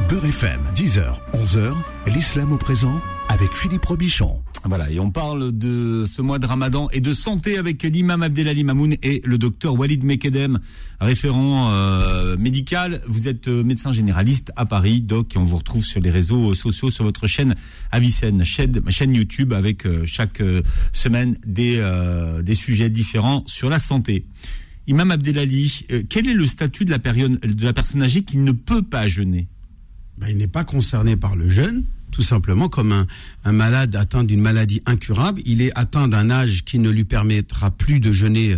Beurre FM, 10h, 11h, l'islam au présent avec Philippe Robichon. Voilà, et on parle de ce mois de Ramadan et de santé avec l'imam Abdelali Mamoun et le docteur Walid Mekedem, référent euh, médical. Vous êtes euh, médecin généraliste à Paris, doc, et on vous retrouve sur les réseaux sociaux, sur votre chaîne Avicenne, chaîne, YouTube, avec euh, chaque euh, semaine des, euh, des sujets différents sur la santé. Imam Abdelali, euh, quel est le statut de la, période, de la personne âgée qui ne peut pas jeûner? Ben, il n'est pas concerné par le jeûne, tout simplement comme un, malade atteint d'une maladie incurable. Il est atteint d'un âge qui ne lui permettra plus de jeûner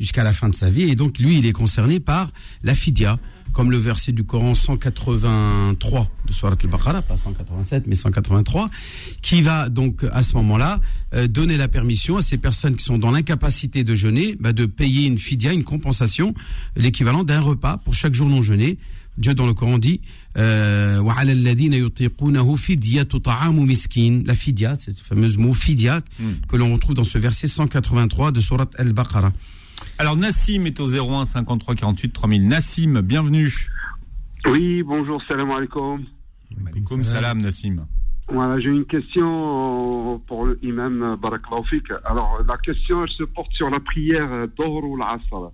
jusqu'à la fin de sa vie. Et donc, lui, il est concerné par la fidia, comme le verset du Coran 183 de Surat al-Baqarah, pas 187, mais 183, qui va donc, à ce moment-là, euh, donner la permission à ces personnes qui sont dans l'incapacité de jeûner, ben, de payer une fidia, une compensation, l'équivalent d'un repas pour chaque jour non jeûné. Dieu dans le Coran dit euh, La fidya, c'est le fameux mot fidya mm. que l'on retrouve dans ce verset 183 de Surat Al-Baqarah. Alors Nassim est au 01 53 48 3000. Nassim, bienvenue. Oui, bonjour, salam alaikum. Alaikum salam, Nassim. Voilà, j'ai une question euh, pour l'imam euh, Baraklaoufik. Alors, la question, se porte sur la prière euh, d'Or ou l'Asr?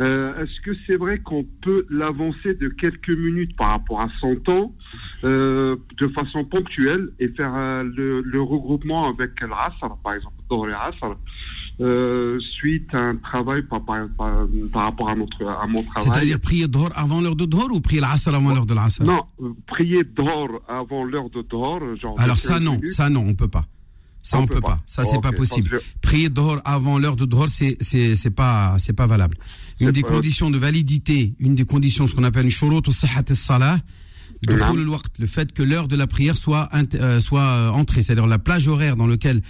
Euh, Est-ce que c'est vrai qu'on peut l'avancer de quelques minutes par rapport à son temps euh, de façon ponctuelle et faire euh, le, le regroupement avec l'Asr, par exemple, Asr, euh, suite à un travail par, par, par, par rapport à, notre, à mon travail? C'est-à-dire prier Dhor avant l'heure de Dhor ou prier l'Asr avant l'heure de l'Asr Non, prier Dohr avant l'heure de. Genre Alors ça 15 non, minutes. ça non, on peut pas. Ça On on, peut peut pas. pas. Ça c'est Ok, pas possible. Prier Dhor avant l'heure de Dhor, c'est c'est c'est pas c'est pas valable. Une des conditions de validité, une des conditions ce qu'on appelle une shurut ou al-waqt, le fait que l'heure de la prière soit euh, soit euh, entrée, c'est-à-dire la plage horaire dans laquelle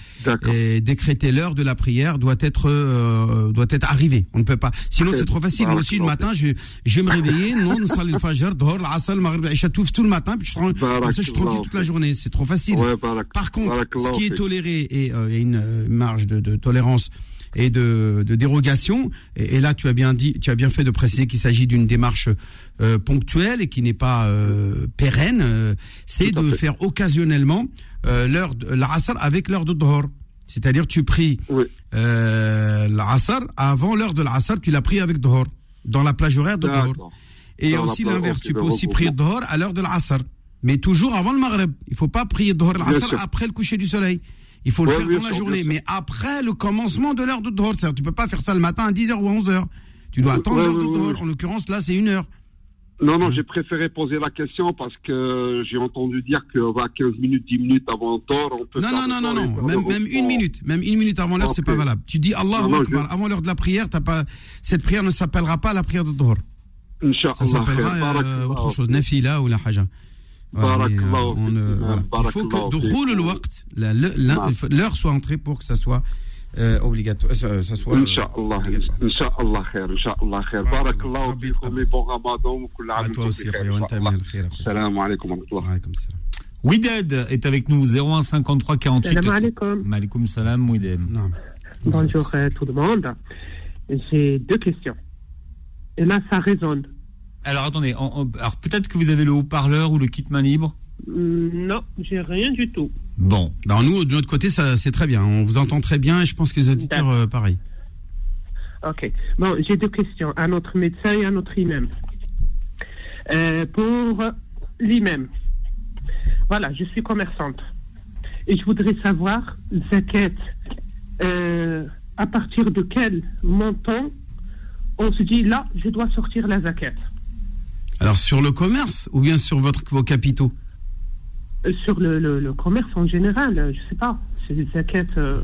est décrétée l'heure de la prière doit être euh, doit être arrivée. On ne peut pas. Sinon c'est trop facile. Moi aussi le matin, je je vais me réveiller, non, salir le fajr, Dhor, l'asr, le maghrib, tout le matin, puis je suis tran- comme ça je suis tranquille toute la journée. C'est trop facile. Par contre, ce qui est toléré et euh, il y a une euh, marge de, de tolérance et de, de dérogation. Et, et là, tu as bien dit, tu as bien fait de préciser qu'il s'agit d'une démarche euh, ponctuelle et qui n'est pas euh, pérenne. euh, c'est de fait. faire occasionnellement euh, l'heure de l'asr avec l'heure de dhor. C'est-à-dire, tu pries Oui. euh, l'asr avant l'heure de l'asr, tu l'as pris avec dhor dans la plage horaire de dhor. D'accord. Et Dans aussi l'inverse, tu peux aussi prier. Dhor à l'heure de l'Asr. Mais toujours avant le Maghreb. Il faut pas prier Dhor Bien l'Asr après le coucher du soleil. Il faut le Ouais, faire dans la journée, mais après le commencement de l'heure de Dhor. Tu peux pas faire ça le matin à 10h ou à 11h. Tu dois attendre ouais, l'heure de Dhor. En l'occurrence, là, c'est une heure. Non, non, j'ai préféré poser la question parce que j'ai entendu dire que va 15 minutes, 10 minutes avant Thor, on peut Non, non, non, non, non. Même, une minute. Même une minute avant l'heure, c'est pas valable. Tu dis je- Avant l'heure de la prière, t'as pas, cette prière ne s'appellera pas la prière de Dhor. Ça s'appellera euh, autre chose, nafila ou la haja. Euh, euh, voilà. Il faut que de le waqt, l'heure soit entrée pour que ça soit euh, obligatoire. euh, ça soit, euh, Inch'Allah, obligatoire. Inch'Allah khair, Inch'Allah khair. Barakallah. Barakallahu Rabbi fikum yataqabbal. et bon ramadan wa kull À aam toi wa aussi, bi khair, Rabbi, wa anta Inch'Allah. min al-khayr, Rabbi. Salam alaikum wa rahmatullah. Wa alaykum salam. Wided est avec nous, 01 53 48. Salam alaikum. Malikum salam, Wided. Naam. Bonjour euh, tout le monde. J'ai deux questions. Et là, ça résonne. Alors attendez, alors peut-être que vous avez le haut-parleur ou le kit main libre. Hum, Non, j'ai rien du tout. Bon, Ben, nous, de notre côté, ça, c'est très bien. On vous entend très bien et je pense que les auditeurs, euh, pareil. Ok. Bon, j'ai deux questions. À notre médecin et à notre imam. Euh, pour l'imam. Voilà, je suis commerçante. Et je voudrais savoir, zakat, euh, à partir de quel montant on se dit là, je dois sortir la zakat Alors, sur le commerce ou bien sur votre, vos capitaux Euh, Sur le, le- le commerce en général, euh, je sais pas. C'est des zakat. euh,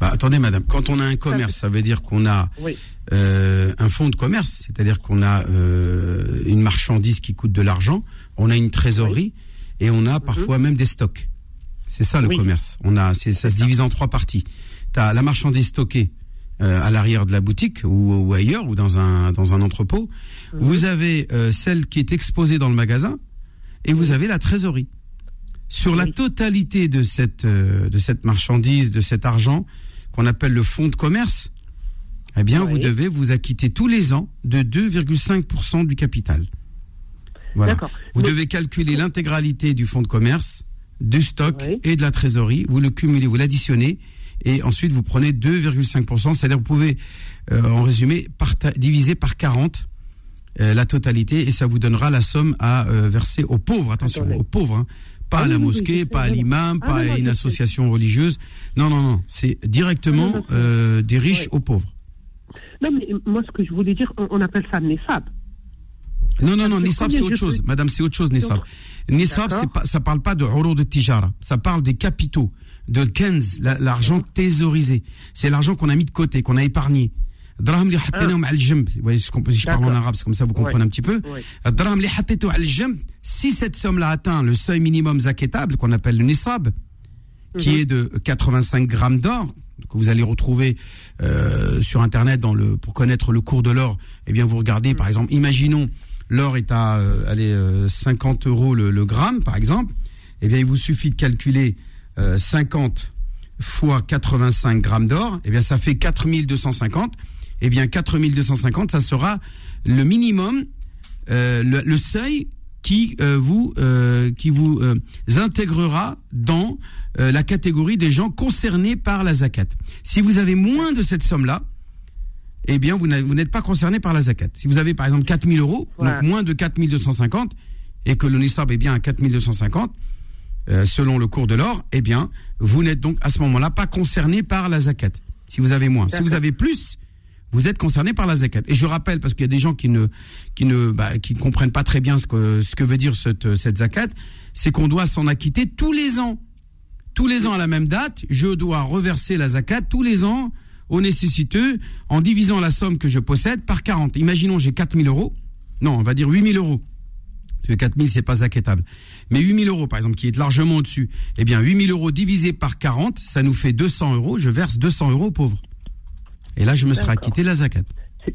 Bah, attendez, madame, quand on a un commerce, ça veut dire qu'on a oui. euh, un fonds de commerce, c'est-à-dire qu'on a euh, une marchandise qui coûte de l'argent, on a une trésorerie et on a parfois même des stocks. C'est ça le Mhm. Oui. commerce. On a, ça se divise en trois parties. Tu as la marchandise stockée euh, à l'arrière de la boutique ou, ou ailleurs ou dans un dans un entrepôt. Mhm. Vous avez euh, celle qui est exposée dans le magasin et vous avez la trésorerie. Sur la totalité de cette euh, de cette marchandise, de cet argent qu'on appelle le fonds de commerce, eh bien, Oui. vous devez vous acquitter tous les ans de 2,5% du capital. Voilà. Vous Mais- devez calculer l'intégralité du fonds de commerce, du stock Oui. et de la trésorerie. Vous le cumulez, vous l'additionnez et ensuite vous prenez 2,5%. C'est-à-dire vous pouvez, euh, en résumé, parta- diviser par 40 euh, la totalité et ça vous donnera la somme à euh, verser aux pauvres. Attention, Attendez. aux pauvres. hein. Pas Ah à la oui, mosquée, sais, pas à l'imam, Ah pas non, non, à une sais. association religieuse. Non, non, non. C'est directement Ah non, des riches Ouais. aux pauvres. Non, mais moi, ce que je voulais dire, on, on appelle ça nefab. Non, non, non, Nissab, c'est autre chose. Madame, c'est autre chose, Nissab. Nissab, c'est pas, ça parle pas de euro de tijara. Ça parle des capitaux, de kenz, la- l'argent thésaurisé. C'est l'argent qu'on a mis de côté, qu'on a épargné. Peut- si je parle en Ah. Arabe, c'est comme ça, vous comprenez un petit peu. Si cette somme-là atteint le seuil minimum zaketable, qu'on appelle le Nissab, qui Mhm. est de 85 grammes d'or, que vous allez retrouver euh, sur Internet dans le, pour connaître le cours de l'or, eh bien, vous regardez, par exemple, imaginons, l'or est à euh, allez, euh, 50 euros le, le gramme, par exemple, eh bien, il vous suffit de calculer euh, 50 fois 85 grammes d'or, eh bien, ça fait 4250. Eh bien, 4250, ça sera le minimum, euh, le, le seuil qui euh, vous euh, qui vous euh, intégrera dans euh, la catégorie des gens concernés par la zakat. Si vous avez moins de cette somme-là, eh bien vous n'êtes pas concerné par la zakat. Si vous avez par exemple 4000 euros, donc moins de 4250, et que le nisab est bien à 4250, euh, selon le cours de l'or, eh bien vous n'êtes donc à ce moment-là pas concerné par la zakat. Si vous avez moins, si vous avez plus, vous êtes concerné par la zakat. Et je rappelle, parce qu'il y a des gens qui ne, qui ne, bah, qui ne comprennent pas très bien ce que, ce que veut dire cette, cette zakat, c'est qu'on doit s'en acquitter tous les ans. Tous les ans à la même date, je dois reverser la zakat tous les ans aux nécessiteux en divisant la somme que je possède par 40. Imaginons, j'ai 4000 euros. Non, on va dire 8000 euros. Parce que 4000, c'est pas zakatable. Mais 8000 euros, par exemple, qui est largement au-dessus. Eh bien, 8000 euros divisé par 40, ça nous fait 200 euros. Je verse 200 euros aux pauvres. Et là, je me serai acquitté la zakat. C'est-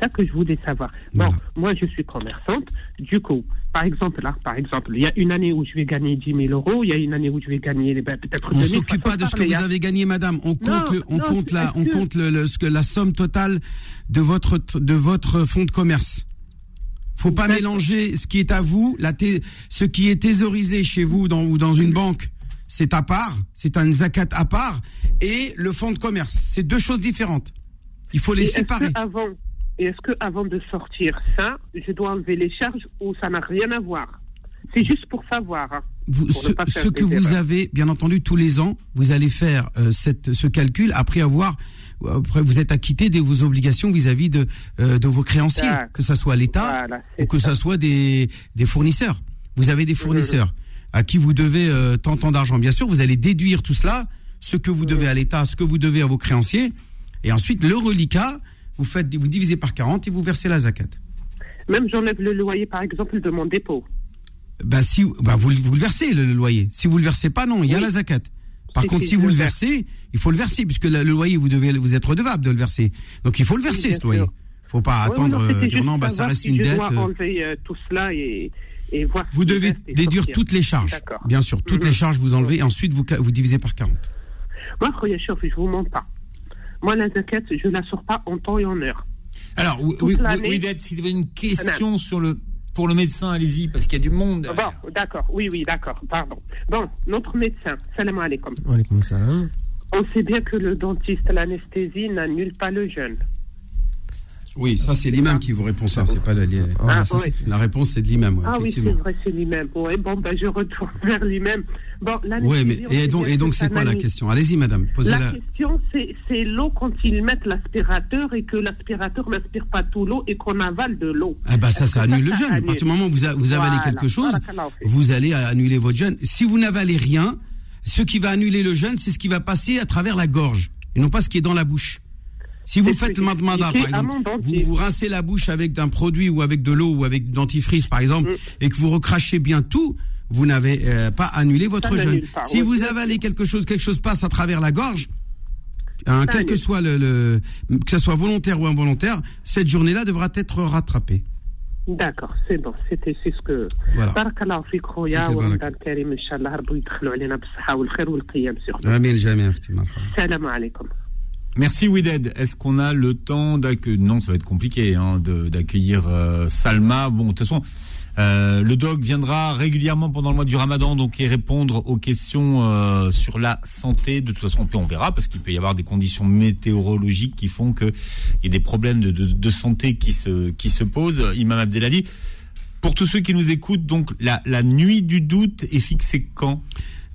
ça que je voulais savoir. Bon, moi je suis commerçante. Du coup, par exemple, là, par exemple, il y a une année où je vais gagner 10 000 euros, il y a une année où je vais gagner ben, peut-être On 2 000. s'occupe pas de ce que vous avez gagné, madame. On compte, Non, le, on non, compte la, on compte le, le- ce que la somme totale de votre, de votre fonds de commerce. Faut pas D'accord. mélanger ce qui est à vous, la ce qui est thésaurisé chez vous dans, ou dans une banque, c'est à part, c'est un zakat à part, et le fonds de commerce, c'est deux choses différentes. Il faut les Et séparer. avant, et est-ce que avant de sortir ça, je dois enlever les charges ou ça n'a rien à voir? C'est juste pour savoir. hein. Vous- pour ce, que vous avez, bien entendu, tous les ans, vous allez faire euh, cette, ce calcul après avoir, après vous êtes acquitté de vos obligations vis-à-vis de, euh, de vos créanciers, que ce soit l'État Voilà, ou que ce soit des, des fournisseurs. Vous avez des fournisseurs à qui vous devez euh, tant tant d'argent. Bien sûr, vous allez déduire tout cela, ce que vous devez à l'État, ce que vous devez à vos créanciers, et ensuite le reliquat, vous faites, vous divisez par 40 et vous versez la zakat. Même j'enlève le loyer, par exemple, de mon dépôt. Bah si, bah vous, vous le versez le, le loyer. Si vous le versez pas, non, il y a Oui. la zakat. Par contre, si, vous le le verse. versez, il faut le verser puisque le, loyer vous devez vous êtes redevable de le verser. Donc il faut le Oui, verser ce loyer. sûr. Faut pas attendre non, euh, dire juste non bah ça reste si une je dette. dois euh, enlever euh, tout cela et, et voir. Vous devez déduire sortir. toutes les charges. Bien sûr, toutes Mhm. les charges vous enlevez et ensuite vous vous divisez par 40. Moi, je vous mens pas. Moi, la zakat, je la sors pas en temps et en heure. Alors, oui, oui, oui, vous avez une question sur le, pour le médecin, allez-y, parce qu'il y a du monde. derrière. Bon, d'accord, oui, oui, d'accord, pardon. Bon, notre médecin, salam alaikum. Salam. On sait bien que le dentiste, l'anesthésie n'annule pas le jeûne. Oui, ça c'est l'imam qui vous répond ça, c'est pas les- Ah, Ah, la réponse c'est de l'imam, ouais, Ah oui, c'est vrai, c'est lui-même. Oui, bon, ben, je retourne vers lui-même. Bon, l'anesthésie, mais et donc et donc c'est quoi la question? Allez-y madame, posez La la question, c'est l'eau quand ils mettent l'aspirateur et que l'aspirateur n'aspire pas tout l'eau et qu'on avale de l'eau. Ah bah ça, ça annule le jeûne. À partir du moment où vous, a- vous avalez Voilà. quelque chose, vous allez annuler votre jeûne. Si vous n'avalez rien, ce qui va annuler le jeûne, c'est ce qui va passer à travers la gorge et non pas ce qui est dans la bouche. Si vous faites le j'ai matmada, par exemple, vous, vous rincez la bouche avec un produit ou avec de l'eau ou avec du dentifrice, par exemple, Mm. et que vous recrachez bien tout, vous n'avez euh, pas annulé votre Ça jeûne. n'annule pas, Si ouais, vous bien avalez quelque chose, quelque chose passe à travers la gorge, hein, Ça quel que annule. soit le, le- que ce soit volontaire ou involontaire, cette journée-là devra être rattrapée. D'accord, c'est bon, c'était c'est ce que Voilà. بارك الله فيك خويا فيك البركة. ورمضان كريم ان شاء الله ربي يدخلوا علينا بالصحه والخير والقيام surtout. Amin, jamais, merci, marhaba. السلام عليكم Merci Wided. Est-ce qu'on a le temps d'accueillir Non, ça va être compliqué hein, de- d'accueillir euh, Salma. Bon, de toute façon, euh, le doc viendra régulièrement pendant le mois du Ramadan, donc et répondre aux questions euh, sur la santé. De toute façon, on verra parce qu'il peut y avoir des conditions météorologiques qui font que il y a des problèmes de, santé qui se qui se posent. Imam Abdelali. Pour tous ceux qui nous écoutent, donc la nuit du doute est fixée quand?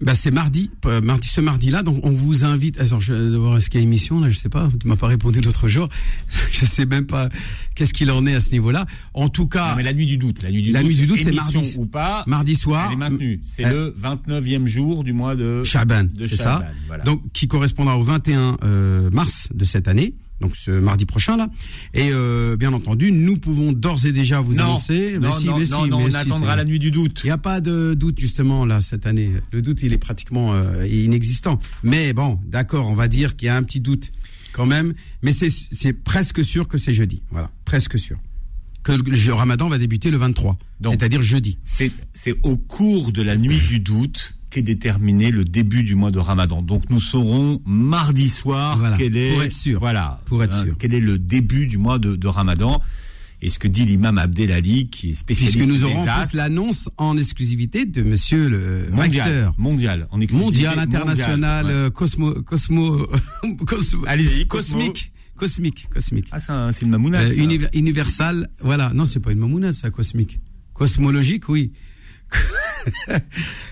Bah, c'est mardi, euh, mardi, ce mardi-là. Donc, on vous invite. Attends, je vais voir est-ce qu'il y a émission là. Je sais pas. Tu m'as pas répondu l'autre jour. je sais même pas qu'est-ce qu'il en est à ce niveau-là. En tout cas, Non, mais la nuit du doute, la nuit du La doute, nuit du doute, c'est mardi. ou pas, mardi soir, elle est maintenue. C'est Euh, le 29e jour du mois de Chaban, de c'est ça. voilà. Donc, qui correspondra au 21 euh, mars de cette année. Donc, ce mardi prochain là. Et euh, bien entendu, nous pouvons d'ores et déjà vous non, annoncer. mais non, si, non, mais non, si, non, mais on si, attendra la nuit du doute. Il n'y a pas de doute justement là cette année. Le doute il est pratiquement euh, inexistant. Mais bon, d'accord, on va dire qu'il y a un petit doute quand même. Mais c'est presque sûr que c'est jeudi. Voilà, presque sûr que le, Ramadan va débuter le 23, Donc. c'est-à-dire jeudi. C'est au cours de la nuit du doute qu'est déterminé le début du mois de Ramadan. Donc nous saurons mardi soir Voilà, quel est pour être sûr. voilà Pour être hein, sûr. quel est le début du mois de, de Ramadan. et ce que dit l'imam Abdelali, qui est spécialiste Puisque nous aurons l'annonce en exclusivité de monsieur le mondial, recteur. mondial, en exclusivité Mondial, international, mondial, ouais. euh, cosmo, cosmo, cosmo- Allez-y, cosmique, cosmique, cosmique. Ah, c'est un- c'est une mamounade. Euh, univer- universal, voilà. Non, c'est pas une mamounade, ça, cosmique. Cosmologique, oui.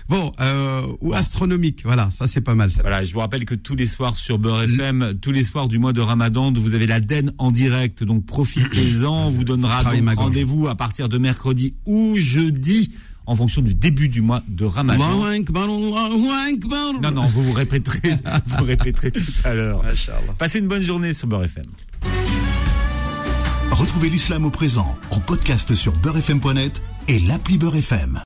Bon, euh, ou astronomique, voilà, ça c'est pas mal. Ça. Voilà, je vous rappelle que tous les soirs sur Beurre FM, tous les soirs du mois de Ramadan, vous avez l'Aden en direct, donc profitez-en. On vous donnera rendez-vous à partir de mercredi ou jeudi, en fonction du début du mois de Ramadan. Non, non, vous vous répéterez, vous répéterez tout à l'heure. Passez une bonne journée sur Beurre FM. Retrouvez l'islam au présent en podcast sur beurrefm.net et l'appli Beurre FM.